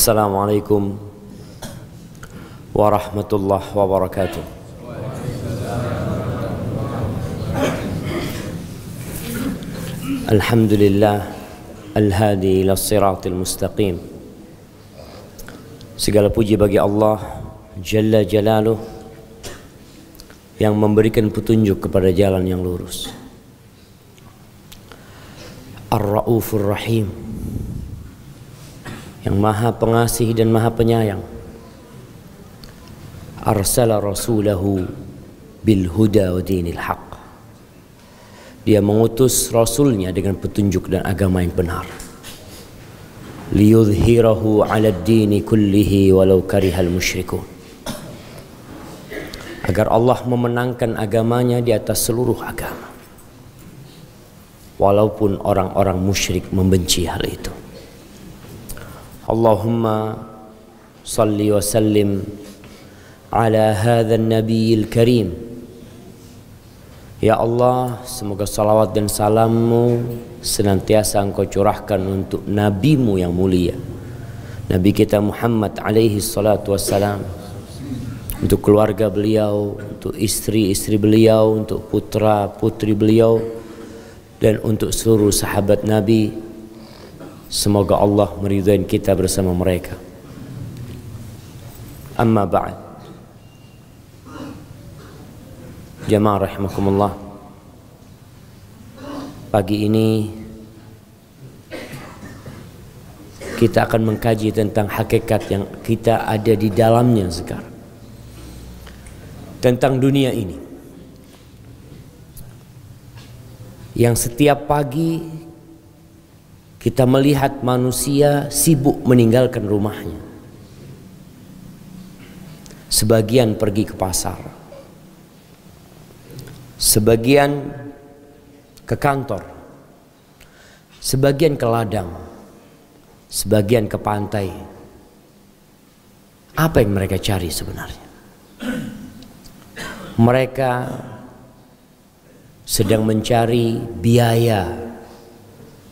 السلام عليكم ورحمة الله وبركاته الحمد لله الهادي إلى الصراط المستقيم Segala puji bagi Allah Jalla Jalaluh yang memberikan petunjuk kepada jalan yang lurus. Ar-Raufur Rahim yang Maha Pengasih dan Maha Penyayang. Arsala rasulahu bil huda wa dinil haq. Dia mengutus rasulnya dengan petunjuk dan agama yang benar liyudhhirahu 'ala ad-dini kullihi walau karihal musyrikun agar Allah memenangkan agamanya di atas seluruh agama walaupun orang-orang musyrik membenci hal itu Salli wa sallim ala hadha an-nabiyil karim Ya Allah, semoga salawat dan salammu senantiasa engkau curahkan untuk nabimu yang mulia. Nabi kita Muhammad alaihi salatu wassalam. Untuk keluarga beliau, untuk istri-istri beliau, untuk putra-putri beliau, dan untuk seluruh sahabat Nabi. Semoga Allah meridhai kita bersama mereka. Amma ba'd. Jamaah rahimakumullah Pagi ini Kita akan mengkaji tentang hakikat yang kita ada di dalamnya sekarang Tentang dunia ini Yang setiap pagi Kita melihat manusia sibuk meninggalkan rumahnya Sebagian pergi ke pasar sebagian ke kantor, sebagian ke ladang, sebagian ke pantai. Apa yang mereka cari sebenarnya? Mereka sedang mencari biaya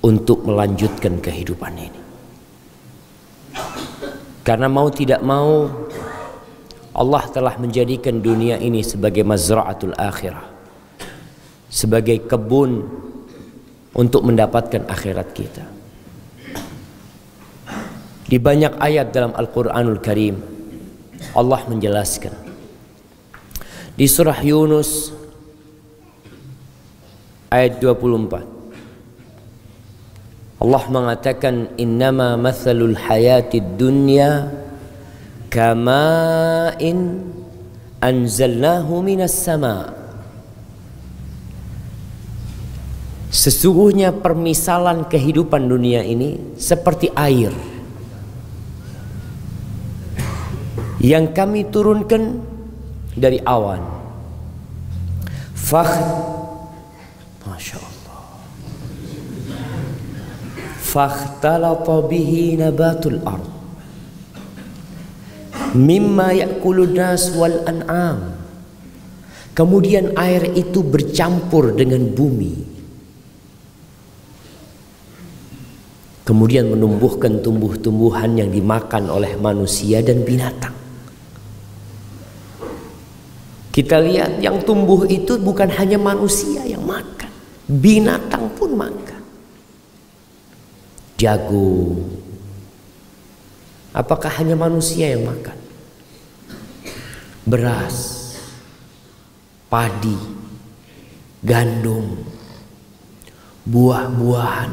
untuk melanjutkan kehidupan ini. Karena mau tidak mau Allah telah menjadikan dunia ini sebagai mazra'atul akhirah sebagai kebun untuk mendapatkan akhirat kita. Di banyak ayat dalam Al-Qur'anul Karim Allah menjelaskan. Di surah Yunus ayat 24 Allah mengatakan innama mathalul hayatid dunya kama'in anzalnahu minas sama' Sesungguhnya permisalan kehidupan dunia ini seperti air yang kami turunkan dari awan. Fakh Fakhtalata bihi nabatul ard Mimma ya'kulu nas wal an'am Kemudian air itu bercampur dengan bumi kemudian menumbuhkan tumbuh-tumbuhan yang dimakan oleh manusia dan binatang. Kita lihat yang tumbuh itu bukan hanya manusia yang makan, binatang pun makan. Jagung. Apakah hanya manusia yang makan? Beras, padi, gandum, buah-buahan,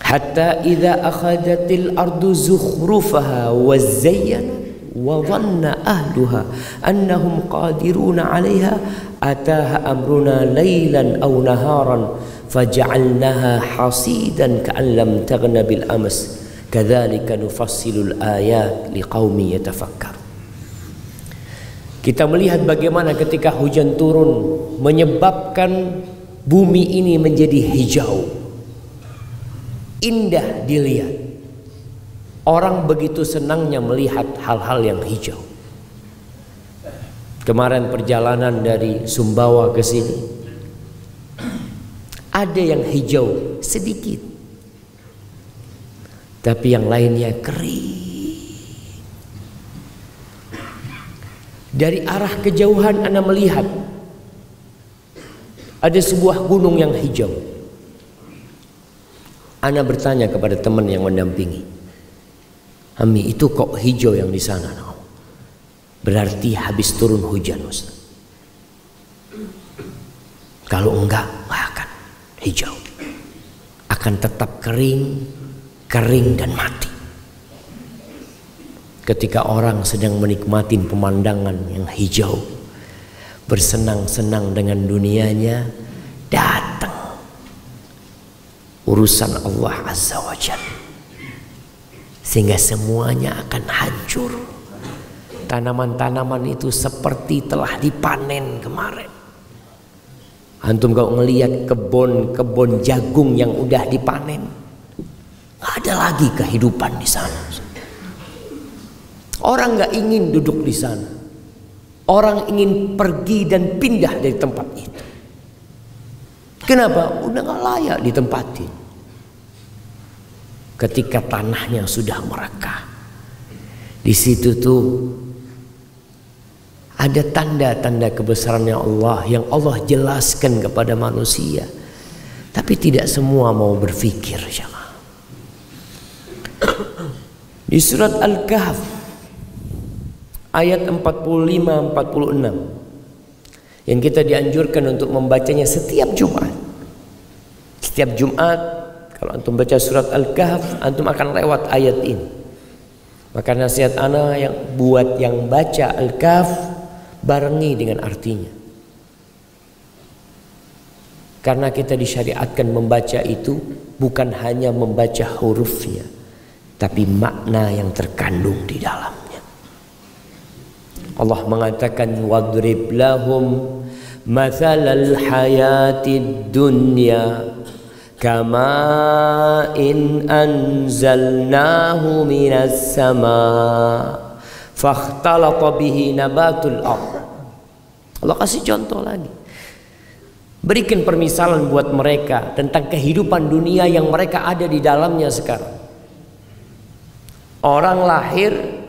hatta idza akhadatil ardu zukhrufaha wa zayyana wa dhanna ahluha annahum qadiruna 'alayha ataha amruna laylan aw naharan hasidan ka'an lam taghna bil ams kadzalika nufassilul ayat yatafakkarun kita melihat bagaimana ketika hujan turun menyebabkan bumi ini menjadi hijau indah dilihat. Orang begitu senangnya melihat hal-hal yang hijau. Kemarin perjalanan dari Sumbawa ke sini. Ada yang hijau sedikit. Tapi yang lainnya kering. Dari arah kejauhan Anda melihat ada sebuah gunung yang hijau. Anda bertanya kepada teman yang mendampingi. Ami itu kok hijau yang di sana? Berarti habis turun hujan Ustaz. Kalau enggak, akan hijau. Akan tetap kering, kering dan mati. Ketika orang sedang menikmati pemandangan yang hijau, bersenang-senang dengan dunianya, datang urusan Allah Azza wa Jalla. Sehingga semuanya akan hancur. Tanaman-tanaman itu seperti telah dipanen kemarin. Antum kau ngelihat kebun-kebun jagung yang udah dipanen. Gak ada lagi kehidupan di sana. Orang nggak ingin duduk di sana. Orang ingin pergi dan pindah dari tempat itu. Kenapa? Udah nggak layak ditempatin. Ketika tanahnya sudah merekah. Di situ tuh ada tanda-tanda kebesarannya Allah yang Allah jelaskan kepada manusia. Tapi tidak semua mau berpikir Di surat Al-Kahf ayat 45 46 yang kita dianjurkan untuk membacanya setiap Jumat. Setiap Jumat kalau antum baca surat Al-Kahf antum akan lewat ayat ini. Maka nasihat ana yang buat yang baca Al-Kahf barengi dengan artinya. Karena kita disyariatkan membaca itu bukan hanya membaca hurufnya, tapi makna yang terkandung di dalam. Allah mengatakan wadrib lahum mathalal hayatid dunya kama in anzalnahu minas sama fakhtalata bihi nabatul ard Allah kasih contoh lagi. Berikan permisalan buat mereka tentang kehidupan dunia yang mereka ada di dalamnya sekarang. Orang lahir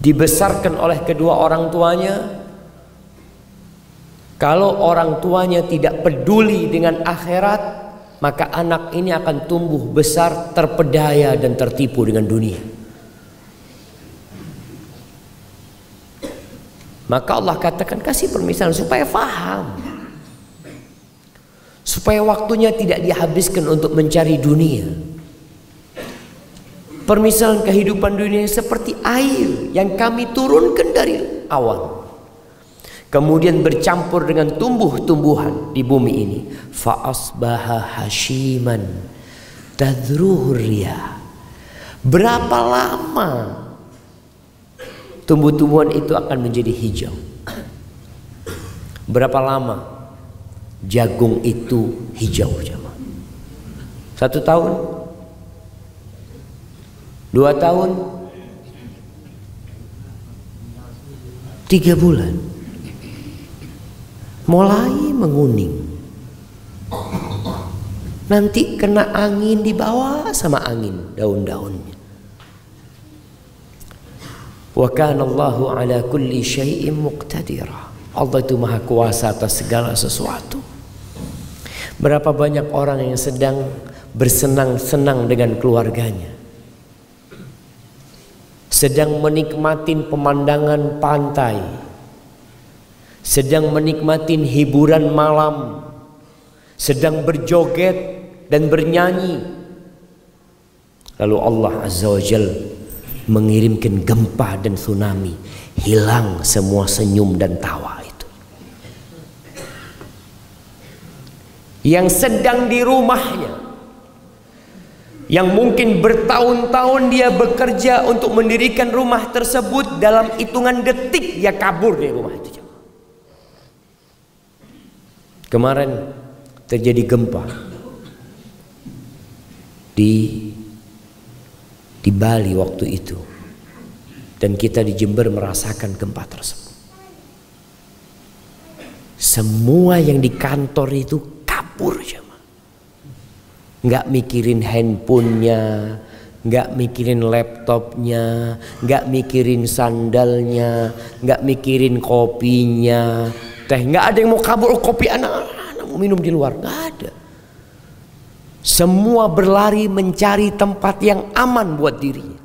dibesarkan oleh kedua orang tuanya. Kalau orang tuanya tidak peduli dengan akhirat maka anak ini akan tumbuh besar terpedaya dan tertipu dengan dunia maka Allah katakan kasih permisalan supaya faham supaya waktunya tidak dihabiskan untuk mencari dunia Permisalan kehidupan dunia seperti air yang kami turunkan dari awan. Kemudian bercampur dengan tumbuh-tumbuhan di bumi ini. Fa'asbaha hashiman tadruhurya. Berapa lama tumbuh-tumbuhan itu akan menjadi hijau? Berapa lama jagung itu hijau? Satu tahun? Dua tahun Tiga bulan Mulai menguning Nanti kena angin di bawah sama angin daun-daunnya Wa kana Allahu ala kulli syai'in muqtadira. Allah itu maha kuasa atas segala sesuatu. Berapa banyak orang yang sedang bersenang-senang dengan keluarganya? Sedang menikmati pemandangan pantai, sedang menikmati hiburan malam, sedang berjoget dan bernyanyi. Lalu Allah Azza wa Jal mengirimkan gempa dan tsunami, hilang semua senyum dan tawa itu. Yang sedang di rumahnya yang mungkin bertahun-tahun dia bekerja untuk mendirikan rumah tersebut dalam hitungan detik dia kabur dari rumah itu. Kemarin terjadi gempa di di Bali waktu itu dan kita di Jember merasakan gempa tersebut. Semua yang di kantor itu kabur jemaah. nggak mikirin handphonenya, nggak mikirin laptopnya, nggak mikirin sandalnya, nggak mikirin kopinya, teh nggak ada yang mau kabur kopi anak-anak mau minum di luar, nggak ada. Semua berlari mencari tempat yang aman buat dirinya.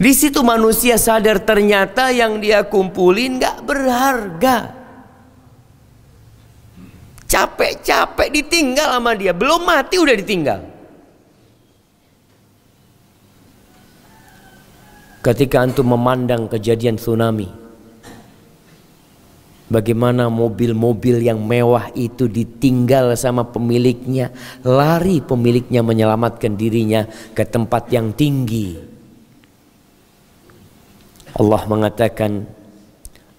Di situ manusia sadar ternyata yang dia kumpulin nggak berharga. Capek-capek ditinggal sama dia, belum mati udah ditinggal. Ketika antum memandang kejadian tsunami, bagaimana mobil-mobil yang mewah itu ditinggal sama pemiliknya, lari pemiliknya menyelamatkan dirinya ke tempat yang tinggi. Allah mengatakan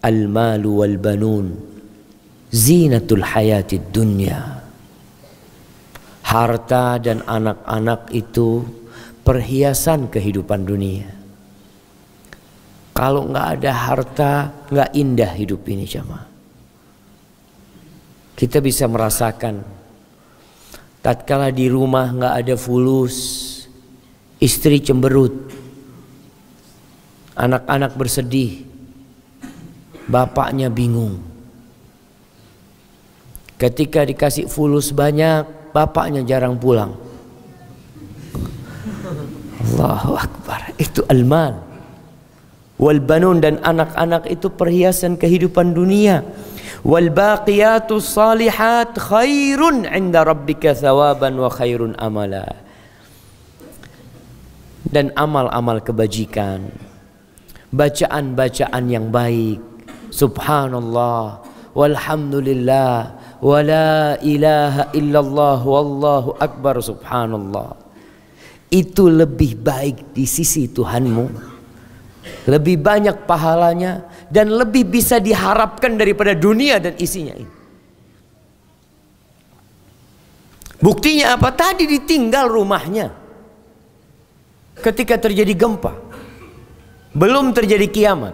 al-malu wal banun zinatul hayatid dunya. Harta dan anak-anak itu perhiasan kehidupan dunia. Kalau nggak ada harta, nggak indah hidup ini jamaah. Kita bisa merasakan tatkala di rumah nggak ada fulus, istri cemberut, anak-anak bersedih, bapaknya bingung. Ketika dikasih fulus banyak, bapaknya jarang pulang. Allahu Akbar, itu almal wal banun dan anak-anak itu perhiasan kehidupan dunia. Wal baqiyatus salihat khairun 'inda rabbika thawaban wa khairun amala. Dan amal-amal kebajikan. Bacaan-bacaan yang baik. Subhanallah walhamdulillah wala ilaha illallah wallahu akbar subhanallah. Itu lebih baik di sisi Tuhanmu lebih banyak pahalanya dan lebih bisa diharapkan daripada dunia dan isinya ini. Buktinya apa? Tadi ditinggal rumahnya. Ketika terjadi gempa. Belum terjadi kiamat.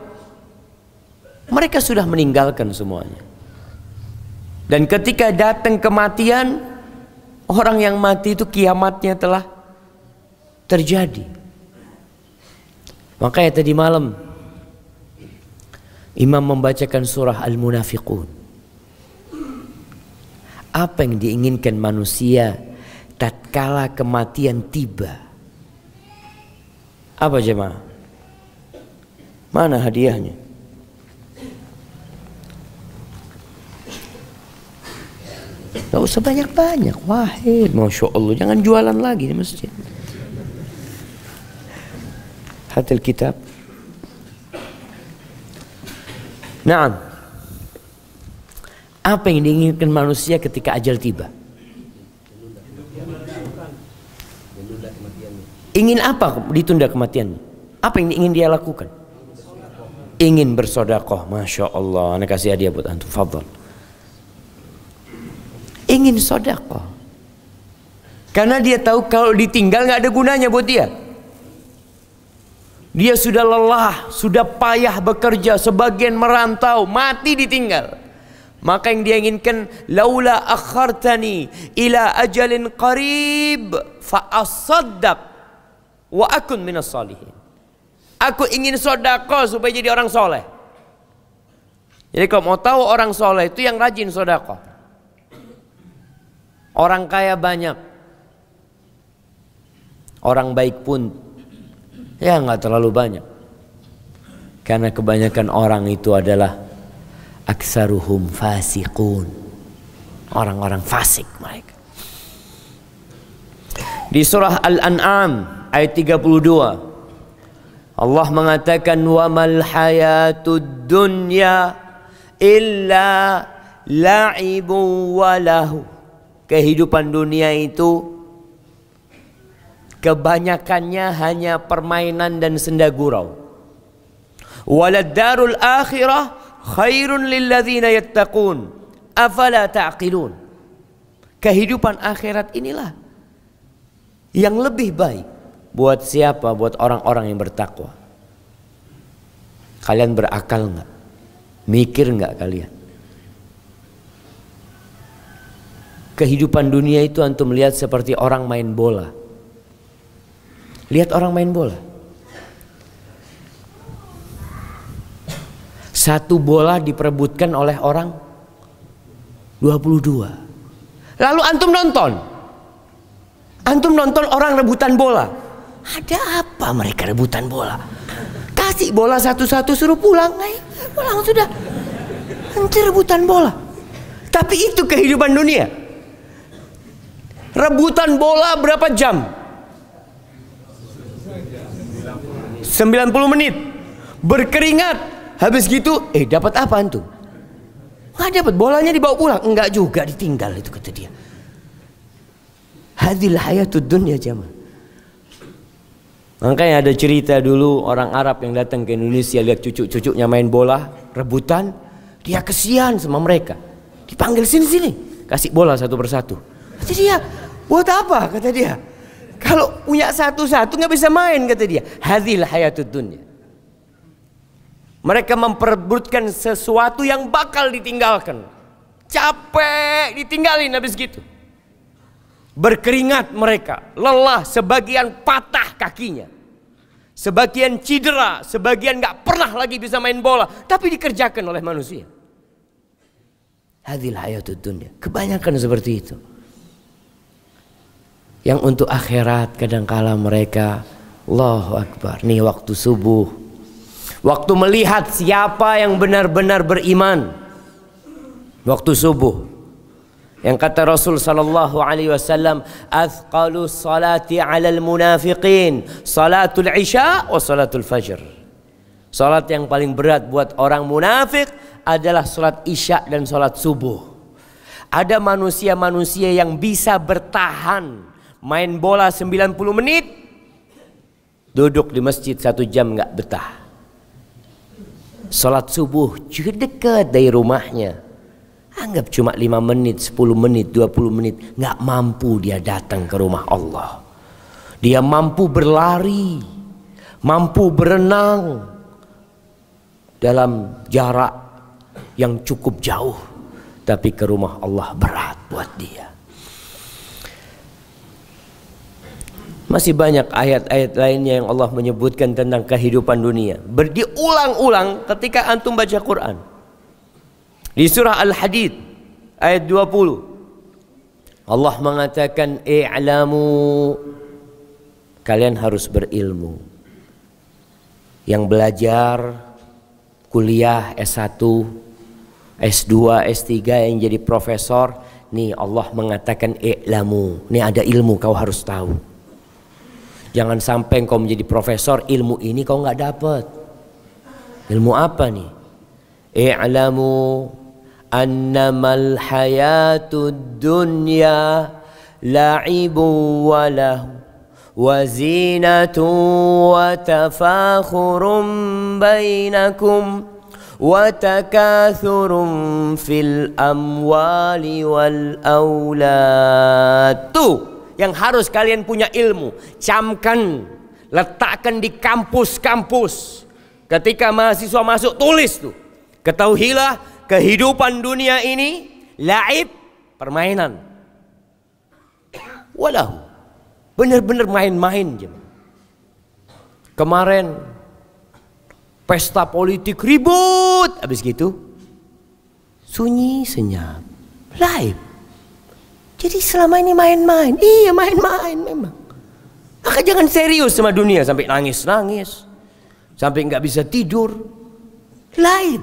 Mereka sudah meninggalkan semuanya. Dan ketika datang kematian, orang yang mati itu kiamatnya telah terjadi. Makanya tadi malam Imam membacakan surah Al-Munafiqun. Apa yang diinginkan manusia tatkala kematian tiba? Apa jemaah? Mana hadiahnya? Gak usah banyak-banyak. Wahid, Masya Allah. Jangan jualan lagi di masjid. هات الكتاب Nah, apa yang diinginkan manusia ketika ajal tiba? Ingin apa ditunda kematiannya? Apa yang ingin dia lakukan? Ingin bersodakoh, masya Allah. Anda kasih hadiah buat antum, fadl. Ingin sodakoh, karena dia tahu kalau ditinggal nggak ada gunanya buat dia. Dia sudah lelah, sudah payah bekerja, sebagian merantau, mati ditinggal. Maka yang dia inginkan, laula akhartani ila ajalin qarib fa asaddaq wa akun minas salihin. Aku ingin sodako supaya jadi orang soleh. Jadi kalau mau tahu orang soleh itu yang rajin sodako. Orang kaya banyak. Orang baik pun Ya nggak terlalu banyak. Karena kebanyakan orang itu adalah aksaruhum fasikun. Orang-orang fasik mereka. Di surah Al-An'am ayat 32 Allah mengatakan wa mal hayatud dunya illa la'ibu walahu. Kehidupan dunia itu kebanyakannya hanya permainan dan senda gurau. Walad darul akhirah khairun lilladzina yattaqun. Afala ta'qilun. Kehidupan akhirat inilah yang lebih baik buat siapa? Buat orang-orang yang bertakwa. Kalian berakal nggak? Mikir nggak kalian? kehidupan dunia itu antum melihat seperti orang main bola. Lihat orang main bola. Satu bola diperebutkan oleh orang 22. Lalu antum nonton. Antum nonton orang rebutan bola. Ada apa mereka rebutan bola? Kasih bola satu-satu suruh pulang. Eh, pulang sudah. Nanti rebutan bola. Tapi itu kehidupan dunia. Rebutan bola berapa jam? 90 menit. Berkeringat. Habis gitu, eh dapat apa antum? Nggak dapat bolanya dibawa pulang. Enggak juga ditinggal itu kata dia. Hadil hayatud dunya jamaah. Makanya ada cerita dulu orang Arab yang datang ke Indonesia lihat cucu-cucunya main bola, rebutan, dia kesian sama mereka. Dipanggil sini-sini, kasih bola satu persatu. Kata dia, buat apa? Kata dia. Kalau punya satu-satu nggak bisa main kata dia. Hadil hayatud dunya. Mereka memperebutkan sesuatu yang bakal ditinggalkan. Capek ditinggalin habis gitu. Berkeringat mereka, lelah, sebagian patah kakinya. Sebagian cedera, sebagian nggak pernah lagi bisa main bola, tapi dikerjakan oleh manusia. Hadil hayatud dunya. Kebanyakan seperti itu. Yang untuk akhirat kadangkala mereka Allahu Akbar. Nih waktu subuh. Waktu melihat siapa yang benar-benar beriman. Waktu subuh. Yang kata Rasul sallallahu alaihi wasallam, "Athqalu salati 'alal munafiqin, salatul isya wa salatul fajr." Salat yang paling berat buat orang munafik adalah salat isya dan salat subuh. Ada manusia-manusia yang bisa bertahan main bola 90 menit duduk di masjid satu jam nggak betah. Salat subuh juga dekat dari rumahnya. Anggap cuma 5 menit 10 menit 20 menit nggak mampu dia datang ke rumah Allah. Dia mampu berlari mampu berenang dalam jarak yang cukup jauh tapi ke rumah Allah berat buat dia Masih banyak ayat-ayat lainnya yang Allah menyebutkan tentang kehidupan dunia. Berdiulang-ulang ketika antum baca Quran. Di surah Al-Hadid ayat 20. Allah mengatakan i'lamu kalian harus berilmu. Yang belajar kuliah S1, S2, S3 yang jadi profesor, nih Allah mengatakan i'lamu. Nih ada ilmu kau harus tahu. Jangan sampai engkau menjadi profesor ilmu ini kau nggak dapat. Ilmu apa nih? I'lamu annamal hayatud dunya la'ibu wa lahu wa zinatu wa tafakhurun bainakum amwali wal aulad. Tuh yang harus kalian punya ilmu. Camkan, letakkan di kampus-kampus. Ketika mahasiswa masuk tulis tuh. Ketahuilah kehidupan dunia ini laib permainan. Walau benar-benar main-main Kemarin pesta politik ribut habis gitu sunyi senyap live jadi selama ini main-main. Iya main-main memang. Maka jangan serius sama dunia sampai nangis-nangis. Sampai nggak bisa tidur. Lain.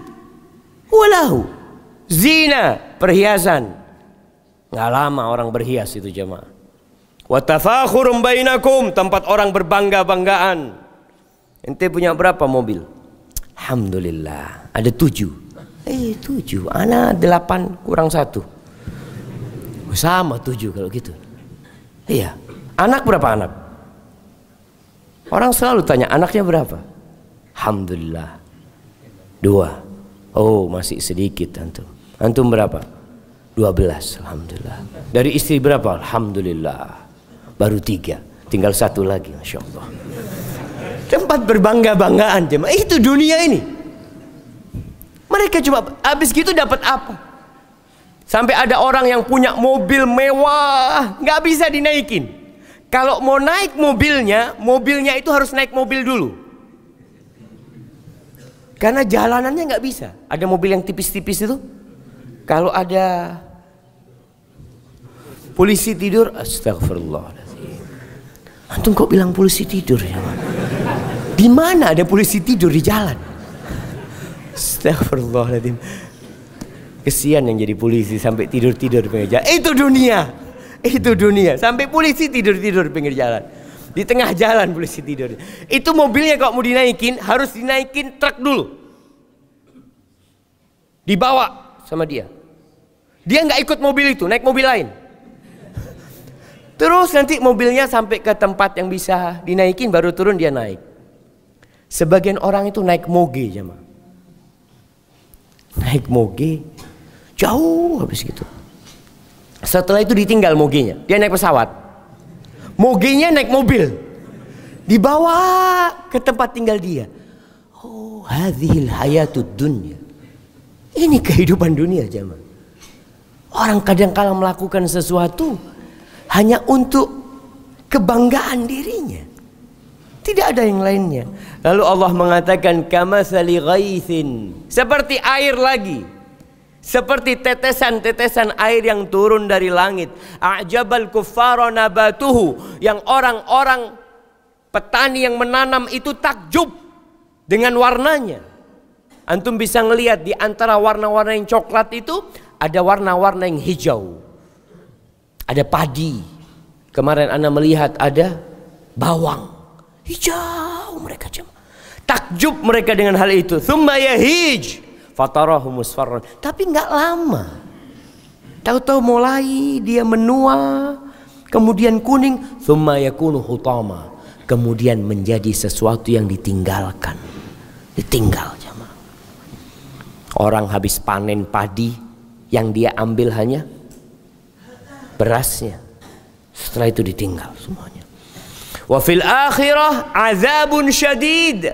Walau. Zina. Perhiasan. Nggak lama orang berhias itu jemaah. Watafakhurum bainakum. Tempat orang berbangga-banggaan. Ente punya berapa mobil? Alhamdulillah. Ada tujuh. Eh tujuh. Anak delapan kurang satu. Sama tujuh kalau gitu. Iya. Anak berapa anak? Orang selalu tanya anaknya berapa? Alhamdulillah. Dua. Oh masih sedikit antum. Antum berapa? Dua belas. Alhamdulillah. Dari istri berapa? Alhamdulillah. Baru tiga. Tinggal satu lagi. Masya Allah. Tempat berbangga-banggaan jemaah. Itu dunia ini. Mereka cuma habis gitu dapat apa? Sampai ada orang yang punya mobil mewah, nggak bisa dinaikin. Kalau mau naik mobilnya, mobilnya itu harus naik mobil dulu. Karena jalanannya nggak bisa. Ada mobil yang tipis-tipis itu. Kalau ada polisi tidur, astagfirullah. Antum kok bilang polisi tidur ya? Di mana ada polisi tidur di jalan? Astagfirullahaladzim. Kesian yang jadi polisi sampai tidur-tidur pinggir jalan. Itu dunia. Itu dunia. Sampai polisi tidur-tidur pinggir jalan. Di tengah jalan polisi tidur. Itu mobilnya kalau mau dinaikin harus dinaikin truk dulu. Dibawa sama dia. Dia nggak ikut mobil itu, naik mobil lain. Terus nanti mobilnya sampai ke tempat yang bisa dinaikin baru turun dia naik. Sebagian orang itu naik moge jemaah. Naik moge Jauh habis gitu. Setelah itu ditinggal mogenya. Dia naik pesawat. Mogenya naik mobil. Dibawa ke tempat tinggal dia. Oh, hadhil hayatud dunya. Ini kehidupan dunia jemaah. Orang kadang kala melakukan sesuatu hanya untuk kebanggaan dirinya. Tidak ada yang lainnya. Lalu Allah mengatakan kama. Seperti air lagi seperti tetesan-tetesan air yang turun dari langit. A'jabal kuffara nabatuhu. Yang orang-orang petani yang menanam itu takjub dengan warnanya. Antum bisa ngelihat di antara warna-warna yang coklat itu ada warna-warna yang hijau. Ada padi. Kemarin Anda melihat ada bawang. Hijau mereka cuma. Takjub mereka dengan hal itu. Thumma yahij fatarahu musfarran. Tapi nggak lama. Tahu-tahu mulai dia menua, kemudian kuning, thumma yakunu hutama. Kemudian menjadi sesuatu yang ditinggalkan. Ditinggal jamaah. Orang habis panen padi yang dia ambil hanya berasnya. Setelah itu ditinggal semuanya. Wa fil akhirah azabun syadid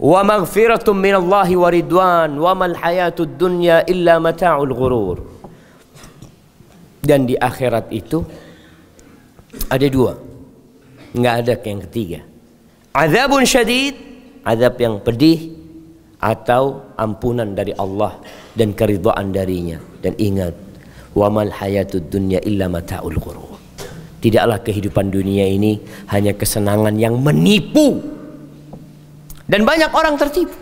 wa ridwan. Wa mal hayatud dunya illa mata'ul ghurur. Dan di akhirat itu ada dua. Nggak ada yang ketiga. Azabun syadid azab yang pedih atau ampunan dari Allah dan keridhaan darinya. Dan ingat wa mal hayatud dunya illa mata'ul ghurur. Tidaklah kehidupan dunia ini hanya kesenangan yang menipu dan banyak orang tertipu.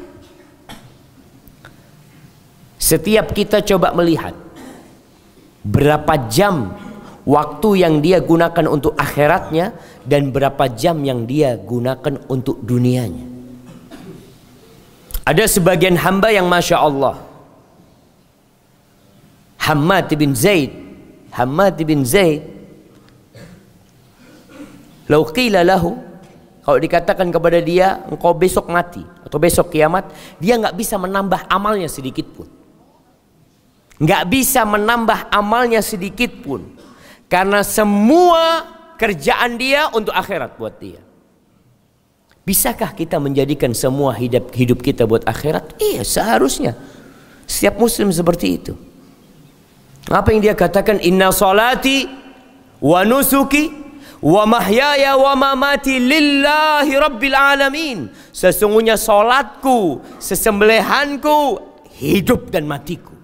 Setiap kita coba melihat berapa jam waktu yang dia gunakan untuk akhiratnya dan berapa jam yang dia gunakan untuk dunianya. Ada sebagian hamba yang masya Allah. Hamad bin Zaid, Hamad bin Zaid. Lau qila lahu kalau dikatakan kepada dia, engkau besok mati atau besok kiamat, dia nggak bisa menambah amalnya sedikit pun. Nggak bisa menambah amalnya sedikit pun. Karena semua kerjaan dia untuk akhirat buat dia. Bisakah kita menjadikan semua hidup hidup kita buat akhirat? Iya, seharusnya. Setiap muslim seperti itu. Apa yang dia katakan? Inna salati wa nusuki Wa mahyaya wa mamati lillahi rabbil alamin. Sesungguhnya solatku, sesembelihanku, hidup dan matiku.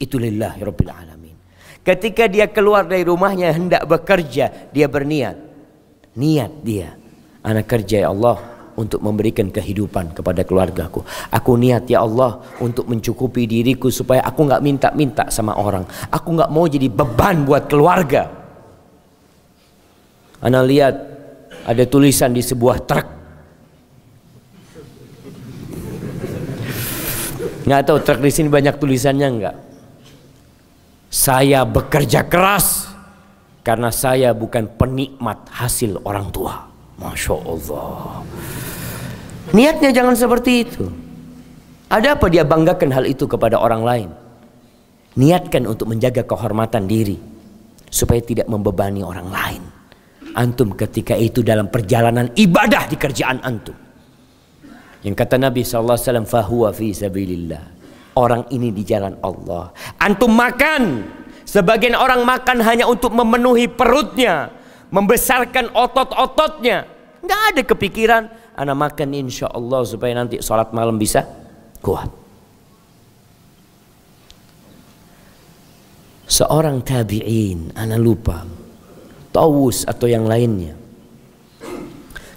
Itu lillahi rabbil alamin. Ketika dia keluar dari rumahnya hendak bekerja, dia berniat. Niat dia. Anak kerja ya Allah untuk memberikan kehidupan kepada keluargaku. Aku niat ya Allah untuk mencukupi diriku supaya aku nggak minta-minta sama orang. Aku nggak mau jadi beban buat keluarga. Anda lihat ada tulisan di sebuah truk. Nggak tahu truk di sini banyak tulisannya enggak? Saya bekerja keras karena saya bukan penikmat hasil orang tua. Masya Allah. Niatnya jangan seperti itu. Ada apa dia banggakan hal itu kepada orang lain? Niatkan untuk menjaga kehormatan diri supaya tidak membebani orang lain antum ketika itu dalam perjalanan ibadah di kerjaan antum. Yang kata Nabi SAW, fahuwa fi sabilillah. orang ini di jalan Allah. Antum makan. Sebagian orang makan hanya untuk memenuhi perutnya, membesarkan otot-ototnya. Nggak ada kepikiran, anak makan insya Allah supaya nanti sholat malam bisa kuat. Seorang tabi'in, anak lupa, Tawus atau yang lainnya.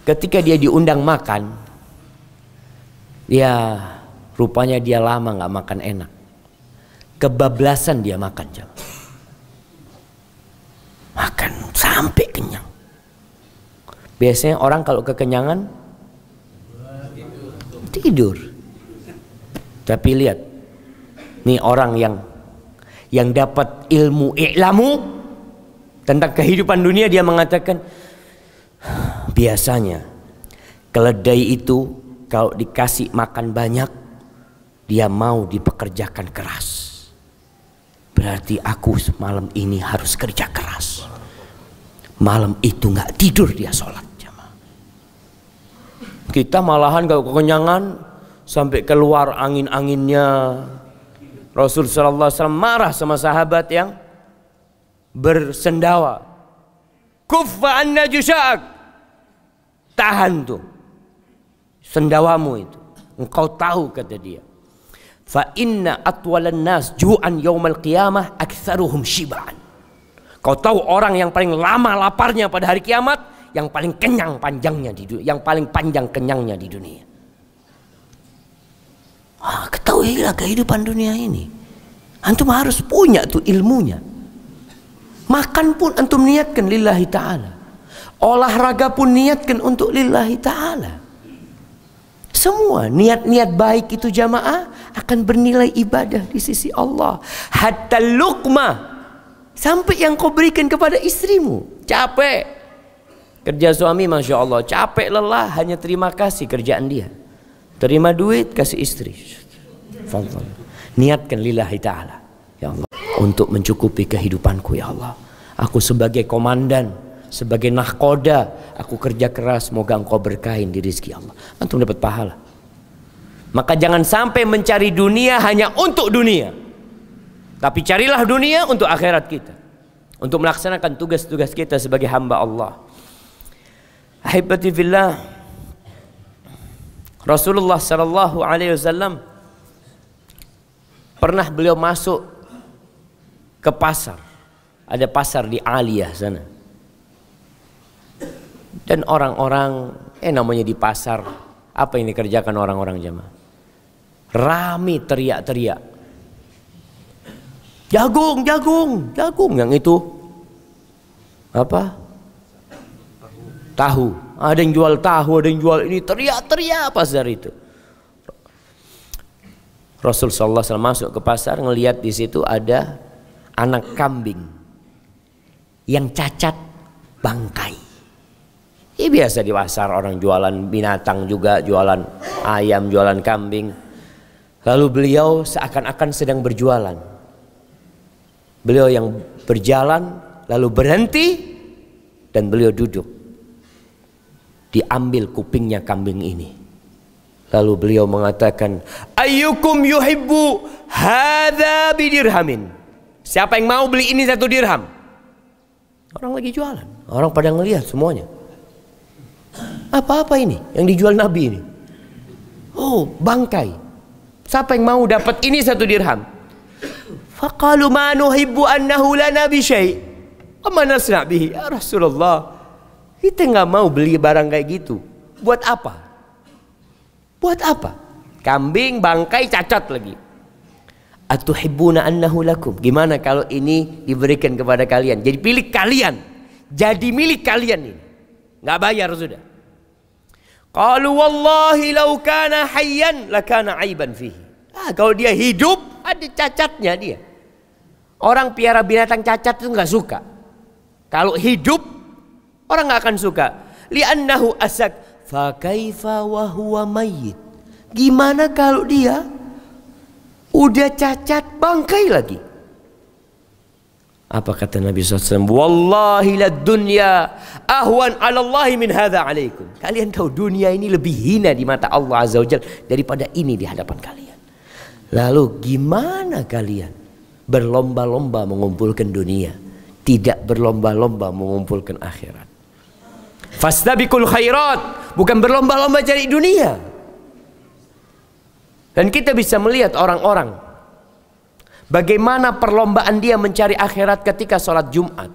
Ketika dia diundang makan, ya rupanya dia lama nggak makan enak. Kebablasan dia makan jam. Makan sampai kenyang. Biasanya orang kalau kekenyangan tidur. Tapi lihat, nih orang yang yang dapat ilmu i'lamu tentang kehidupan dunia dia mengatakan biasanya keledai itu kalau dikasih makan banyak dia mau dipekerjakan keras. Berarti aku malam ini harus kerja keras. Malam itu nggak tidur dia sholat kita malahan kalau kekenyangan sampai keluar angin-anginnya Rasul Sallallahu Alaihi Wasallam marah sama sahabat yang bersendawa. Kuffa anna jusa'ak. Tahan tuh. Sendawamu itu. Engkau tahu kata dia. Fa inna atwalan nas ju'an yaumal qiyamah aktsaruhum shiba'an. Kau tahu orang yang paling lama laparnya pada hari kiamat, yang paling kenyang panjangnya di dunia, yang paling panjang kenyangnya di dunia. Ah, ketahuilah kehidupan dunia ini. Antum harus punya tuh ilmunya. Makan pun antum niatkan lillahi ta'ala. Olahraga pun niatkan untuk lillahi ta'ala. Semua niat-niat baik itu jamaah akan bernilai ibadah di sisi Allah. Hatta lukma. Sampai yang kau berikan kepada istrimu. Capek. Kerja suami Masya Allah. Capek lelah hanya terima kasih kerjaan dia. Terima duit kasih istri. Niatkan lillahi ta'ala. Untuk mencukupi kehidupanku ya Allah. Aku sebagai komandan, sebagai nahkoda, aku kerja keras, semoga engkau berkahin di rizki Allah. Antum dapat pahala. Maka jangan sampai mencari dunia hanya untuk dunia. Tapi carilah dunia untuk akhirat kita. Untuk melaksanakan tugas-tugas kita sebagai hamba Allah. Ahibati fillah. Rasulullah sallallahu alaihi wasallam pernah beliau masuk ke pasar. Ada pasar di Aliyah sana. Dan orang-orang, eh namanya di pasar, apa yang dikerjakan orang-orang jamaah? Rami teriak-teriak. Jagung, jagung, jagung yang itu apa? Tahu. Ada yang jual tahu, ada yang jual ini teriak-teriak pasar itu. Rasul wasallam masuk ke pasar ngelihat di situ ada anak kambing yang cacat bangkai. Ini biasa di pasar orang jualan binatang juga, jualan ayam, jualan kambing. Lalu beliau seakan-akan sedang berjualan. Beliau yang berjalan lalu berhenti dan beliau duduk. Diambil kupingnya kambing ini. Lalu beliau mengatakan, "Ayyukum yuhibbu hadza bidirhamin?" Siapa yang mau beli ini satu dirham? Orang lagi jualan. Orang pada ngelihat semuanya. Apa-apa ini yang dijual Nabi ini? Oh, bangkai. Siapa yang mau dapat ini satu dirham? Faqalu ma nuhibbu annahu lana bi syai. Amma nasna bihi ya Rasulullah. Kita nggak mau beli barang kayak gitu. Buat apa? Buat apa? Kambing, bangkai, cacat lagi. Atuhibbuna annahu lakum. Gimana kalau ini diberikan kepada kalian? Jadi pilih kalian. Jadi milik kalian ini. Enggak bayar sudah. Qalu wallahi law kana hayyan lakana aiban fihi. Ah, kalau dia hidup ada cacatnya dia. Orang piara binatang cacat itu enggak suka. Kalau hidup orang enggak akan suka. Li'annahu asak fa kaifa wa huwa mayyit. Gimana kalau dia Udah cacat bangkai lagi. Apa kata Nabi SAW? Wallahi la dunya ahwan ala Allah min hadha alaikum. Kalian tahu dunia ini lebih hina di mata Allah Azza wa daripada ini di hadapan kalian. Lalu gimana kalian berlomba-lomba mengumpulkan dunia, tidak berlomba-lomba mengumpulkan akhirat? Fastabikul khairat, bukan berlomba-lomba cari dunia. Dan kita bisa melihat orang-orang bagaimana perlombaan dia mencari akhirat ketika sholat Jumat.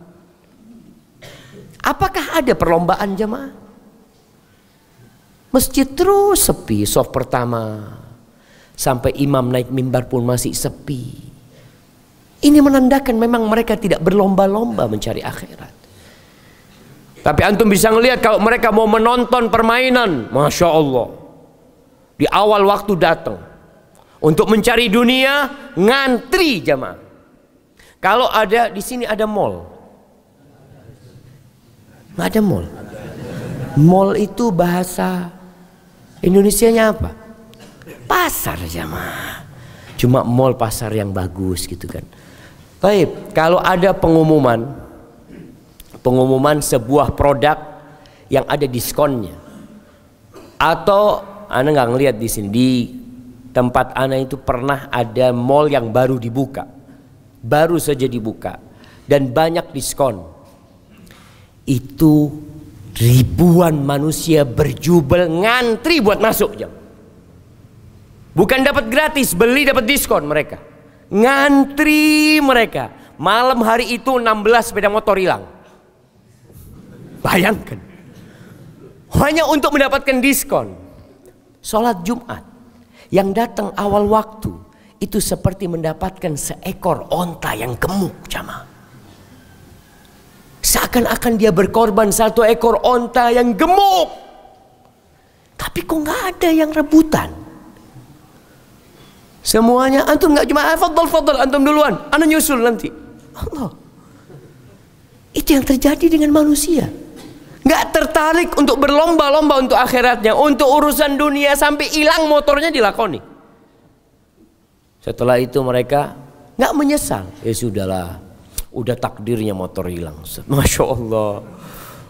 Apakah ada perlombaan jemaah? Masjid terus sepi, soft pertama, Sampai imam naik mimbar pun masih sepi. Ini menandakan memang mereka tidak berlomba-lomba mencari akhirat. Tapi antum bisa melihat kalau mereka mau menonton permainan, masya Allah, di awal waktu datang untuk mencari dunia ngantri jamaah. Kalau ada di sini ada mall, nggak ada mall. Mall itu bahasa Indonesia-nya apa? pasar jamaah. Cuma mall pasar yang bagus gitu kan. Baik, kalau ada pengumuman pengumuman sebuah produk yang ada diskonnya atau anda nggak ngelihat di sini di tempat anda itu pernah ada mall yang baru dibuka baru saja dibuka dan banyak diskon itu ribuan manusia berjubel ngantri buat masuk jam Bukan dapat gratis, beli dapat diskon mereka. Ngantri mereka. Malam hari itu 16 sepeda motor hilang. Bayangkan. Hanya untuk mendapatkan diskon. Sholat Jumat. Yang datang awal waktu. Itu seperti mendapatkan seekor onta yang gemuk jamaah. Seakan-akan dia berkorban satu ekor onta yang gemuk. Tapi kok nggak ada yang rebutan? Semuanya antum nggak cuma ah, fadl fadl antum duluan, anda nyusul nanti. Allah. Itu yang terjadi dengan manusia. Nggak tertarik untuk berlomba-lomba untuk akhiratnya, untuk urusan dunia sampai hilang motornya dilakoni. Setelah itu mereka nggak menyesal. Ya sudahlah, udah takdirnya motor hilang. Masya Allah.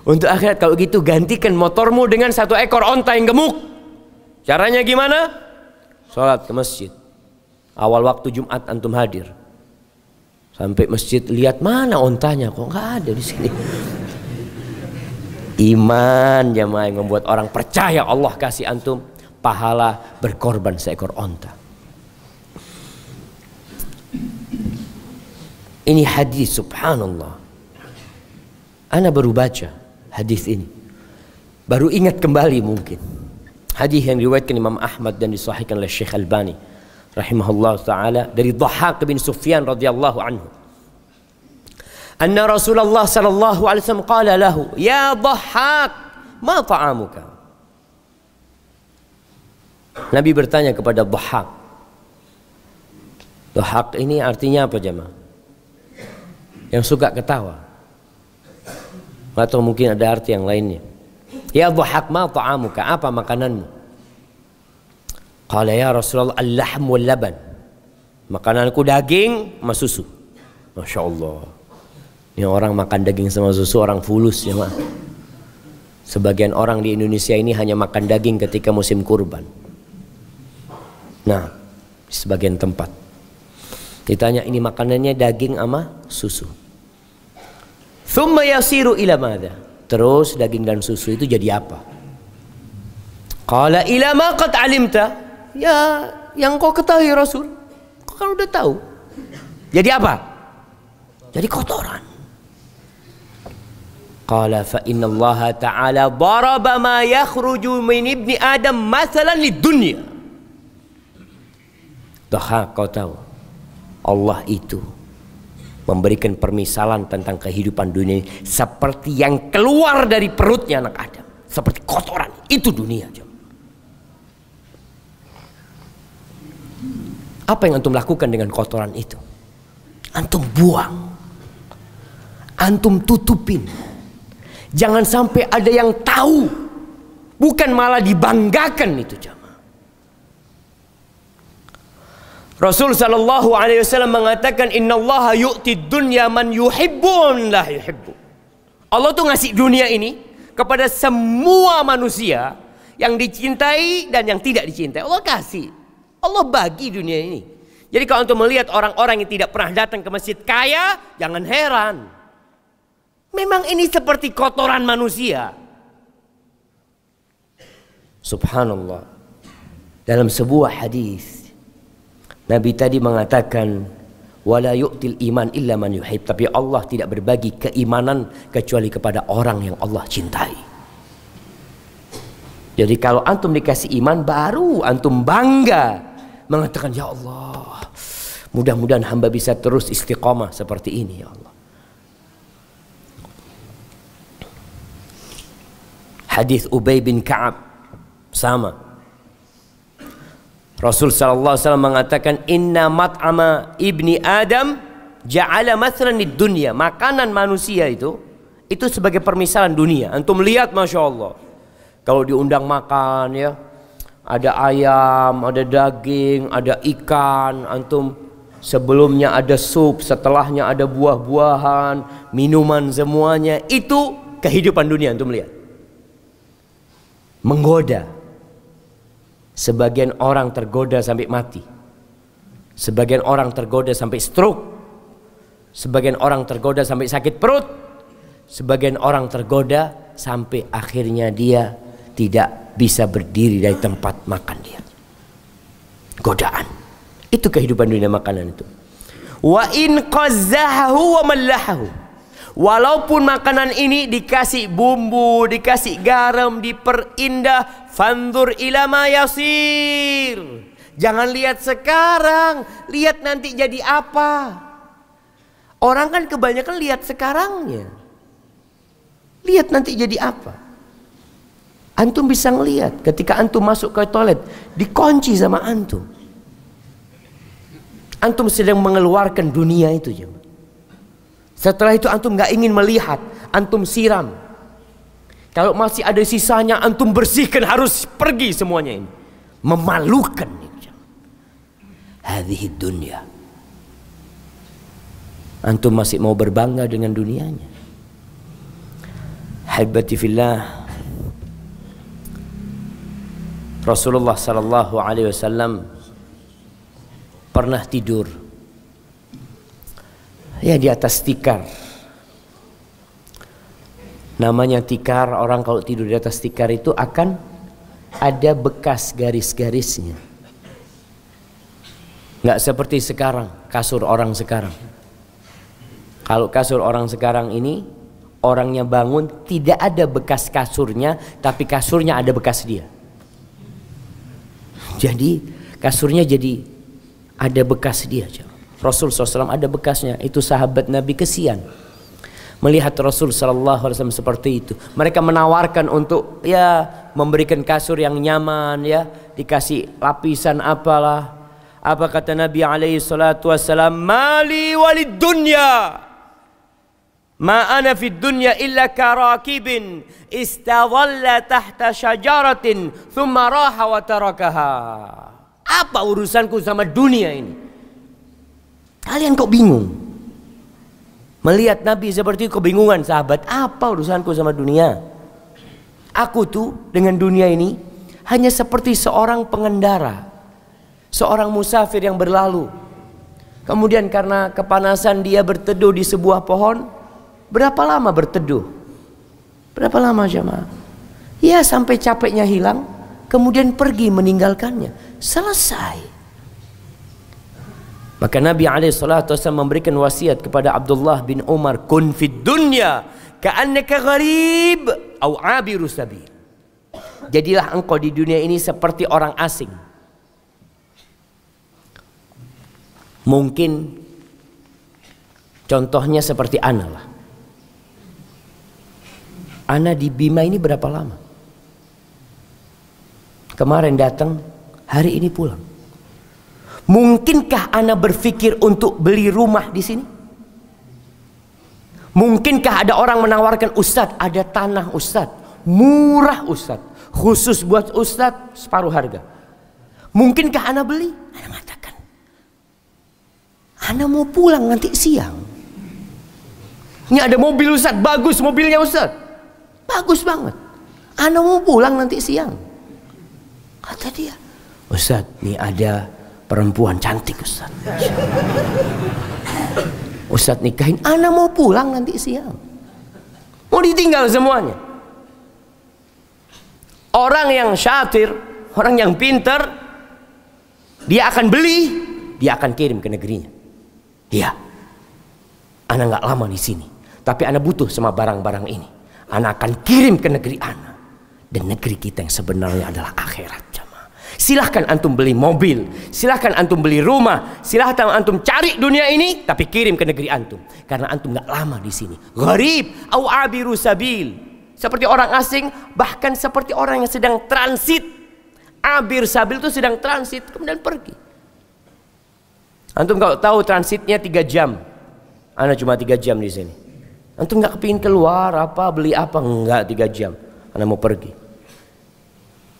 Untuk akhirat kalau gitu gantikan motormu dengan satu ekor onta yang gemuk. Caranya gimana? Sholat ke masjid. Awal waktu Jumat antum hadir. Sampai masjid lihat mana ontanya kok nggak ada di sini. Iman jamaah yang membuat orang percaya Allah kasih antum pahala berkorban seekor onta. Ini hadis subhanallah. Ana baru baca hadis ini. Baru ingat kembali mungkin. Hadis yang diriwayatkan Imam Ahmad dan disahihkan oleh Syekh Albani rahimahullah taala dari Dhahhak bin Sufyan radhiyallahu anhu. Anna Rasulullah sallallahu alaihi wasallam qala lahu, "Ya Dhahhak, ma ta'amuka?" Nabi bertanya kepada Dhahhak. Dhahhak ini artinya apa jemaah? Yang suka ketawa. Atau mungkin ada arti yang lainnya. Ya Dhahhak, ma ta'amuka? Apa makananmu? Qala ya Rasulullah al-lahm wal laban. Makananku daging sama susu. Masya Allah. Ini orang makan daging sama susu orang fulus ya mak. Sebagian orang di Indonesia ini hanya makan daging ketika musim kurban. Nah, di sebagian tempat. Ditanya ini makanannya daging sama susu. Thumma yasiru ila madha? Terus daging dan susu itu jadi apa? Qala ila ma alimta? Ya, yang kau ketahui Rasul. Kau kan udah tahu. Jadi apa? Jadi kotoran. Qala fa inna Allah ta'ala daraba ma yakhruju min ibni Adam masalan lid dunya. Dah kau tahu. Allah itu memberikan permisalan tentang kehidupan dunia seperti yang keluar dari perutnya anak Adam. Seperti kotoran. Itu dunia. Jom. Apa yang antum lakukan dengan kotoran itu? Antum buang. Antum tutupin. Jangan sampai ada yang tahu. Bukan malah dibanggakan itu jamaah. Rasul sallallahu alaihi wasallam mengatakan innallaha yu'ti dunya man yuhibbun la yuhibbu. Allah tuh ngasih dunia ini kepada semua manusia yang dicintai dan yang tidak dicintai. Allah kasih. Allah bagi dunia ini. Jadi kalau untuk melihat orang-orang yang tidak pernah datang ke masjid kaya, jangan heran. Memang ini seperti kotoran manusia. Subhanallah. Dalam sebuah hadis Nabi tadi mengatakan wala yu'til iman illa man yuhib tapi Allah tidak berbagi keimanan kecuali kepada orang yang Allah cintai. Jadi kalau antum dikasih iman baru antum bangga mengatakan ya Allah mudah-mudahan hamba bisa terus istiqomah seperti ini ya Allah. Hadis Ubay bin Ka'ab sama Rasul sallallahu alaihi wasallam mengatakan inna mat'ama ibni Adam ja'ala mathalan di dunia. Makanan manusia itu itu sebagai permisalan dunia. Antum lihat Masya Allah. Kalau diundang makan ya, ada ayam, ada daging, ada ikan, antum sebelumnya ada sup, setelahnya ada buah-buahan, minuman semuanya. Itu kehidupan dunia antum lihat. Menggoda, Sebagian orang tergoda sampai mati. Sebagian orang tergoda sampai stroke. Sebagian orang tergoda sampai sakit perut. Sebagian orang tergoda sampai akhirnya dia tidak bisa berdiri dari tempat makan dia. Godaan. Itu kehidupan dunia makanan itu. Wa in qazzahu wa mallahahu. Walaupun makanan ini dikasih bumbu, dikasih garam, diperindah, fandur ila ma yasir. Jangan lihat sekarang, lihat nanti jadi apa. Orang kan kebanyakan lihat sekarangnya. Lihat nanti jadi apa. Antum bisa ngelihat ketika antum masuk ke toilet, dikunci sama antum. Antum sedang mengeluarkan dunia itu, jemaah. Setelah itu antum nggak ingin melihat, antum siram. Kalau masih ada sisanya, antum bersihkan harus pergi semuanya ini. Memalukan. Hadhihi dunia. Antum masih mau berbangga dengan dunianya. Habibati fillah. Rasulullah sallallahu alaihi wasallam pernah tidur Ya di atas tikar. Namanya tikar, orang kalau tidur di atas tikar itu akan ada bekas garis-garisnya. Nggak seperti sekarang, kasur orang sekarang. Kalau kasur orang sekarang ini, orangnya bangun tidak ada bekas kasurnya, tapi kasurnya ada bekas dia. Jadi kasurnya jadi ada bekas dia. Rasul SAW ada bekasnya. Itu sahabat Nabi kesian. Melihat Rasul SAW seperti itu. Mereka menawarkan untuk ya memberikan kasur yang nyaman ya. Dikasih lapisan apalah. Apa kata Nabi alaihi salatu wassalam? Mali walid dunya. Ma ana fid dunya illa karakibin istadalla tahta syajaratin thumma raha wa tarakaha. Apa urusanku sama dunia ini? Kalian kok bingung? Melihat Nabi seperti kebingungan sahabat, apa urusanku sama dunia? Aku tuh dengan dunia ini hanya seperti seorang pengendara, seorang musafir yang berlalu. Kemudian karena kepanasan dia berteduh di sebuah pohon, berapa lama berteduh? Berapa lama jemaah? Ya sampai capeknya hilang, kemudian pergi meninggalkannya. Selesai. Maka Nabi SAW memberikan wasiat kepada Abdullah bin Umar, "Kun fid dunya ka'annaka gharib au abiru sabil." Jadilah engkau di dunia ini seperti orang asing. Mungkin contohnya seperti Ana lah. Ana di Bima ini berapa lama? Kemarin datang, hari ini pulang. Mungkinkah Anda berpikir untuk beli rumah di sini? Mungkinkah ada orang menawarkan Ustadz ada tanah Ustadz murah Ustadz khusus buat Ustadz separuh harga. Mungkinkah Anda beli? Anda mengatakan, Anda mau pulang nanti siang. Ini ada mobil Ustadz, bagus mobilnya Ustadz. Bagus banget. Anda mau pulang nanti siang. Kata dia, Ustadz, ini ada perempuan cantik Ustaz. Ustaz nikahin, anak mau pulang nanti siang. Mau ditinggal semuanya. Orang yang syatir, orang yang pinter, dia akan beli, dia akan kirim ke negerinya. Iya. Anak nggak lama di sini, tapi anak butuh sama barang-barang ini. Anak akan kirim ke negeri anak. Dan negeri kita yang sebenarnya adalah akhirat. Silahkan antum beli mobil, silahkan antum beli rumah, silahkan antum cari dunia ini, tapi kirim ke negeri antum. Karena antum nggak lama di sini. Gharib, au abiru sabil. Seperti orang asing, bahkan seperti orang yang sedang transit. Abir sabil itu sedang transit, kemudian pergi. Antum kalau tahu transitnya tiga jam, Anda cuma tiga jam di sini. Antum nggak kepingin keluar apa beli apa enggak tiga jam. Anda mau pergi.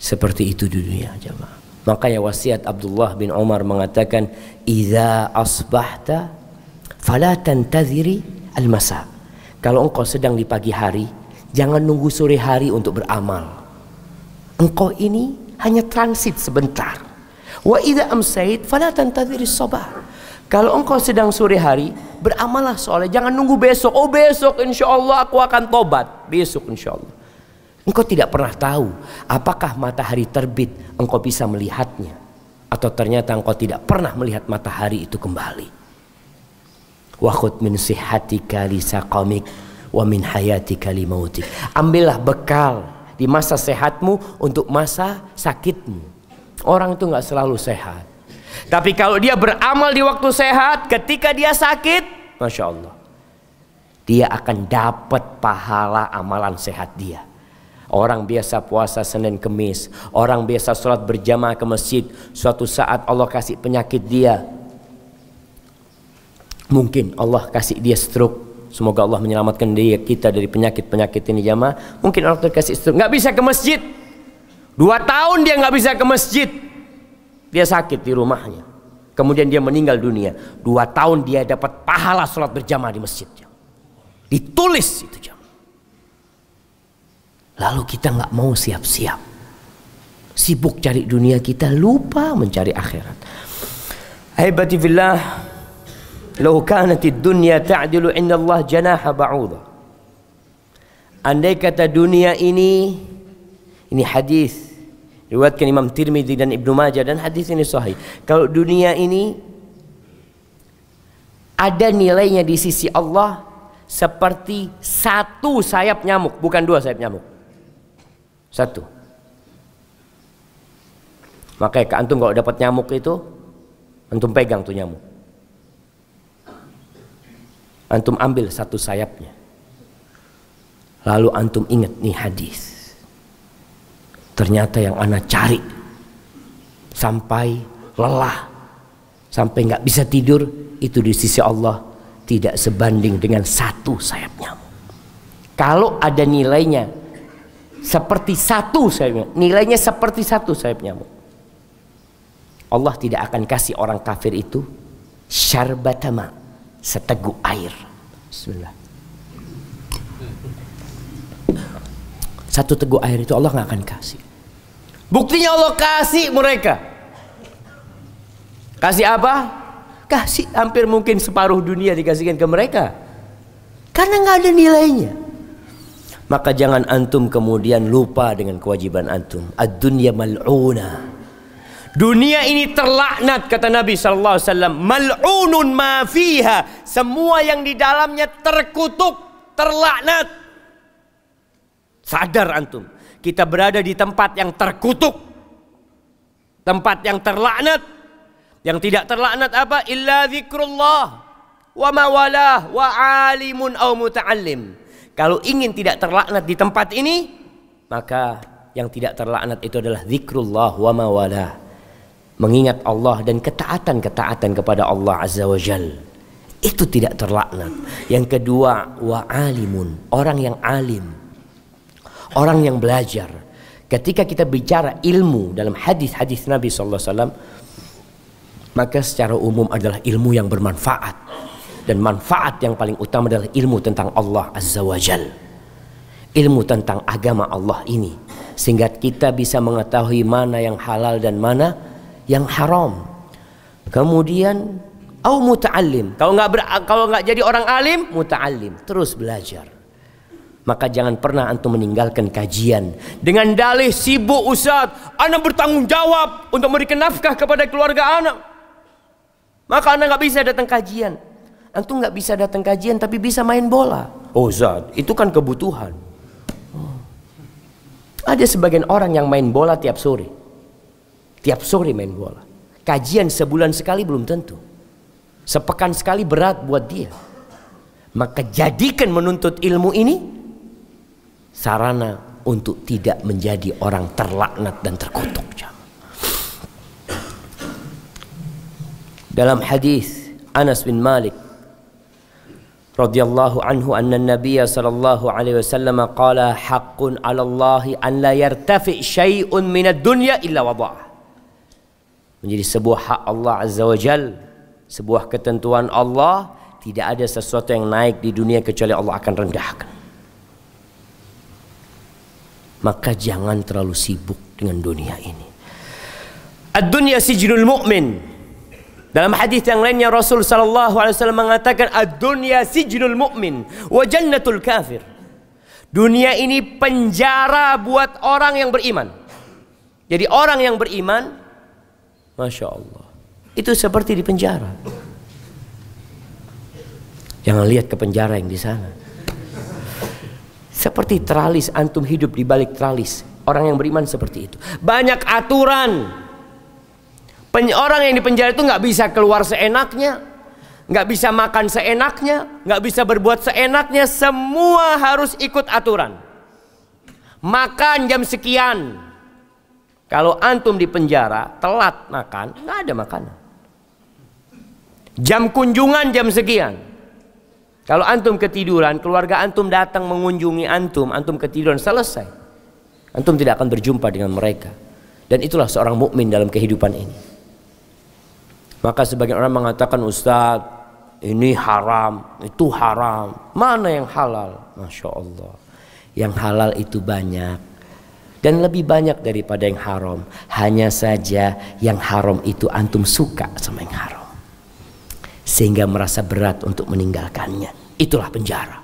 Seperti itu dunia jemaah. Makanya wasiat Abdullah bin Umar mengatakan, "Idza asbahta fala tantaziri al-masa." Kalau engkau sedang di pagi hari, jangan nunggu sore hari untuk beramal. Engkau ini hanya transit sebentar. Wa idza amsait fala tantaziri sabah. Kalau engkau sedang sore hari, beramallah soalnya jangan nunggu besok. Oh besok insya Allah aku akan tobat. Besok insya Allah. Engkau tidak pernah tahu apakah matahari terbit engkau bisa melihatnya atau ternyata engkau tidak pernah melihat matahari itu kembali. Wa min sihhatika li saqamik wa min hayatika li mautik. Ambillah bekal di masa sehatmu untuk masa sakitmu. Orang itu nggak selalu sehat. Tapi kalau dia beramal di waktu sehat, ketika dia sakit, masya Allah, dia akan dapat pahala amalan sehat dia. Orang biasa puasa Senin Kemis. Orang biasa sholat berjamaah ke masjid. Suatu saat Allah kasih penyakit dia. Mungkin Allah kasih dia stroke. Semoga Allah menyelamatkan dia kita dari penyakit-penyakit ini jamaah. Mungkin Allah kasih stroke. Gak bisa ke masjid. Dua tahun dia gak bisa ke masjid. Dia sakit di rumahnya. Kemudian dia meninggal dunia. Dua tahun dia dapat pahala sholat berjamaah di masjid Ditulis itu jamaah Lalu kita nggak mau siap-siap. Sibuk cari dunia kita, lupa mencari akhirat. Haibati fillah, law kanat dunya ta'dilu inna Allah janaha ba'udha. Andai kata dunia ini ini hadis riwayatkan Imam Tirmidzi dan Ibnu Majah dan hadis ini sahih. Kalau dunia ini ada nilainya di sisi Allah seperti satu sayap nyamuk, bukan dua sayap nyamuk. Satu. Makanya antum kalau dapat nyamuk itu antum pegang tuh nyamuk. Antum ambil satu sayapnya. Lalu antum ingat nih hadis. Ternyata yang anak cari sampai lelah, sampai nggak bisa tidur itu di sisi Allah tidak sebanding dengan satu sayap nyamuk. Kalau ada nilainya seperti satu sayapnya nilainya seperti satu sayap nyamuk Allah tidak akan kasih orang kafir itu syarbatama seteguk air. Bismillah. Satu teguk air itu Allah nggak akan kasih. Buktinya Allah kasih mereka. Kasih apa? Kasih hampir mungkin separuh dunia dikasihkan ke mereka. Karena nggak ada nilainya maka jangan antum kemudian lupa dengan kewajiban antum. Ad-dunya mal'una. Dunia ini terlaknat kata Nabi sallallahu alaihi wasallam. Mal'unun ma fiha. Semua yang di dalamnya terkutuk, terlaknat. Sadar antum, kita berada di tempat yang terkutuk. Tempat yang terlaknat. Yang tidak terlaknat apa? Illa zikrullah wa mawalah wa alimun au muta'allim kalau ingin tidak terlaknat di tempat ini, maka yang tidak terlaknat itu adalah zikrullah wa mawala. Mengingat Allah dan ketaatan-ketaatan kepada Allah Azza wa Jal. Itu tidak terlaknat. Yang kedua, wa alimun, orang yang alim. Orang yang belajar. Ketika kita bicara ilmu dalam hadis-hadis Nabi wasallam, maka secara umum adalah ilmu yang bermanfaat dan manfaat yang paling utama adalah ilmu tentang Allah Azza wa Jal ilmu tentang agama Allah ini sehingga kita bisa mengetahui mana yang halal dan mana yang haram Kemudian au muta'allim. Kalau nggak kalau nggak jadi orang alim, muta'allim, terus belajar. Maka jangan pernah antum meninggalkan kajian dengan dalih sibuk Ustaz, anak bertanggung jawab untuk memberikan nafkah kepada keluarga anak. Maka anak nggak bisa datang kajian. Antum nggak bisa datang kajian tapi bisa main bola. Oh Ustaz, itu kan kebutuhan. Oh. Ada sebagian orang yang main bola tiap sore. Tiap sore main bola. Kajian sebulan sekali belum tentu. Sepekan sekali berat buat dia. Maka jadikan menuntut ilmu ini sarana untuk tidak menjadi orang terlaknat dan terkutuk. Dalam hadis Anas bin Malik radhiyallahu anhu anna Nabi sallallahu alaihi wasallam qala haqqun 'ala Allah an la yartafi syai'un min ad-dunya illa wada'ah. Menjadi sebuah hak Allah azza wa jalla sebuah ketentuan Allah tidak ada sesuatu yang naik di dunia kecuali Allah akan rendahkan. Maka jangan terlalu sibuk dengan dunia ini. Ad-dunya sijnul mu'min dalam hadis yang lainnya Rasul sallallahu alaihi wasallam mengatakan ad-dunya sijnul mu'min wa jannatul kafir dunia ini penjara buat orang yang beriman jadi orang yang beriman Masya Allah itu seperti di penjara. Jangan lihat ke penjara yang di sana. Seperti teralis, antum hidup di balik teralis. Orang yang beriman seperti itu. Banyak aturan. Pen orang yang di penjara itu nggak bisa keluar seenaknya, nggak bisa makan seenaknya, nggak bisa berbuat seenaknya. Semua harus ikut aturan. Makan jam sekian. Kalau antum di penjara telat makan, nggak ada makanan. Jam kunjungan jam sekian. Kalau antum ketiduran, keluarga antum datang mengunjungi antum, antum ketiduran selesai. Antum tidak akan berjumpa dengan mereka. Dan itulah seorang mukmin dalam kehidupan ini. Maka sebagian orang mengatakan Ustaz, ini haram, itu haram. Mana yang halal? Masya Allah. Yang halal itu banyak. Dan lebih banyak daripada yang haram. Hanya saja yang haram itu antum suka sama yang haram sehingga merasa berat untuk meninggalkannya. Itulah penjara.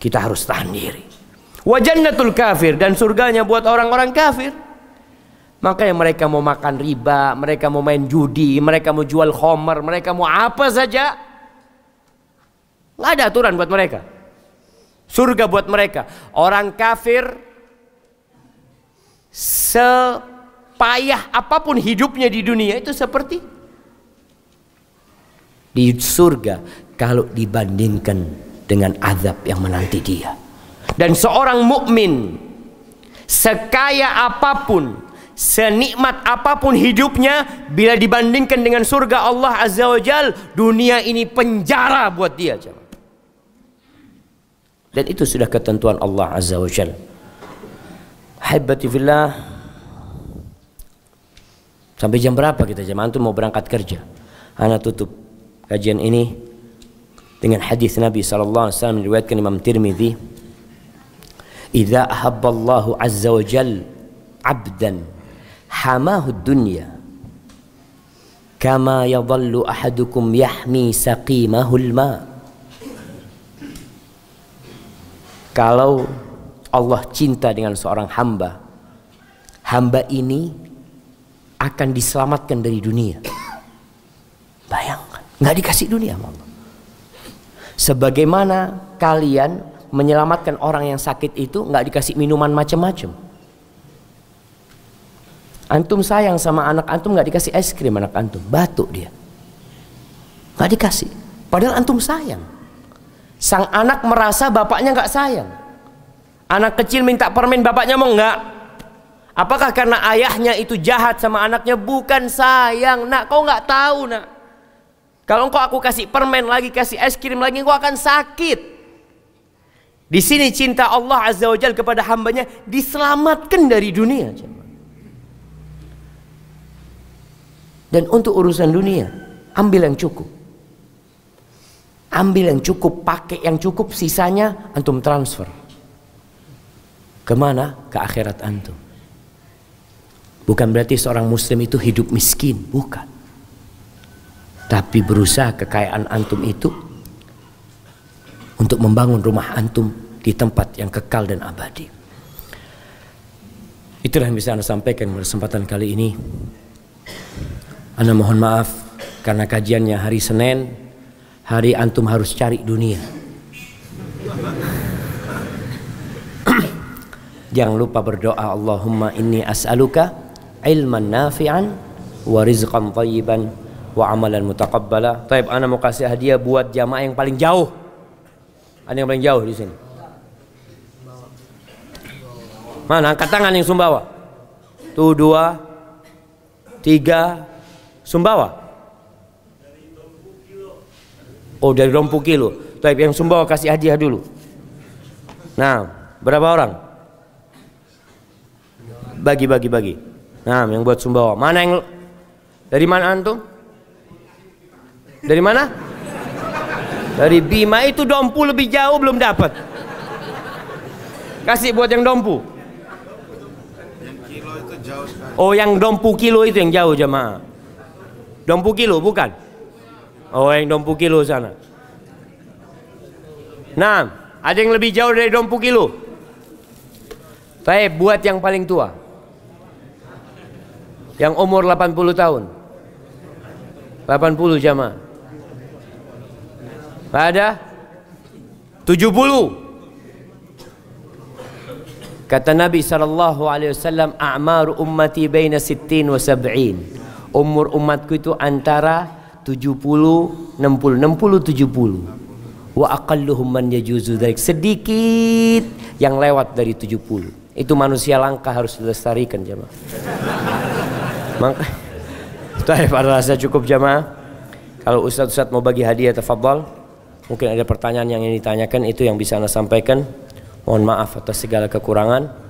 Kita harus tahan diri. Wajannatul kafir dan surganya buat orang-orang kafir. Makanya mereka mau makan riba, mereka mau main judi, mereka mau jual homer, mereka mau apa saja. Nggak ada aturan buat mereka. Surga buat mereka. Orang kafir sepayah apa pun hidupnya di dunia itu seperti di surga kalau dibandingkan dengan azab yang menanti dia. Dan seorang mukmin sekaya apa pun, senikmat apa pun hidupnya bila dibandingkan dengan surga Allah Azza wa Jal, dunia ini penjara buat dia. Dan itu sudah ketentuan Allah Azza wa Jal. Haibati fillah. Sampai jam berapa kita jam antum mau berangkat kerja? Anak tutup kajian ini dengan hadis Nabi sallallahu alaihi wasallam diriwayatkan Imam Tirmizi "Idza ahabballahu azza wa jal 'abdan hamahu dunya kama yadhallu ahadukum yahmi saqimahu al-ma" Kalau Allah cinta dengan seorang hamba, hamba ini akan diselamatkan dari dunia. Bayang nggak dikasih dunia sama Allah. Sebagaimana kalian menyelamatkan orang yang sakit itu nggak dikasih minuman macam-macam. Antum sayang sama anak antum nggak dikasih es krim anak antum, batuk dia. Nggak dikasih. Padahal antum sayang. Sang anak merasa bapaknya nggak sayang. Anak kecil minta permen bapaknya mau nggak? Apakah karena ayahnya itu jahat sama anaknya? Bukan sayang, nak. Kau nggak tahu, nak. Kalau engkau aku kasih permen lagi, kasih es krim lagi, engkau akan sakit. Di sini cinta Allah Azza wa Jalla kepada hambanya diselamatkan dari dunia. Dan untuk urusan dunia, ambil yang cukup. Ambil yang cukup, pakai yang cukup, sisanya antum transfer. Ke mana? Ke akhirat antum. Bukan berarti seorang muslim itu hidup miskin, bukan. Tapi berusaha kekayaan antum itu untuk membangun rumah antum di tempat yang kekal dan abadi. Itulah yang bisa Anda sampaikan pada kesempatan kali ini. Anda mohon maaf karena kajiannya hari Senin, hari antum harus cari dunia. Jangan lupa berdoa Allahumma inni as'aluka ilman nafi'an wa rizqan tayyiban wa amalan mutaqabbala. Taib ana mau kasih hadiah buat jamaah yang paling jauh. Ada yang paling jauh di sini. Mana angkat tangan yang Sumbawa? Tuh dua, tiga, Sumbawa. Oh dari Dompu Kilo. Taib yang Sumbawa kasih hadiah dulu. Nah, berapa orang? Bagi, bagi, bagi. Nah, yang buat Sumbawa. Mana yang dari mana antum? Dari mana? Dari Bima itu Dompu lebih jauh belum dapat. Kasih buat yang Dompu. Oh, yang Dompu kilo itu yang jauh jemaah. Dompu kilo bukan? Oh, yang Dompu kilo sana. Nah, ada yang lebih jauh dari Dompu kilo. Tapi buat yang paling tua. Yang umur 80 tahun. 80 jamaah. Ada 70. Kata Nabi sallallahu alaihi wasallam, "A'maru ummati baina 60 wa 70." Umur umatku itu antara 70 60 60 70. Wa aqalluhum man yajuzu dzalik. Sedikit yang lewat dari 70. Itu manusia langka harus dilestarikan jemaah. Maka Taib rasa cukup jamaah. Kalau ustaz-ustaz mau bagi hadiah tafadhal. Mungkin ada pertanyaan yang ingin ditanyakan itu yang bisa Anda sampaikan. Mohon maaf atas segala kekurangan.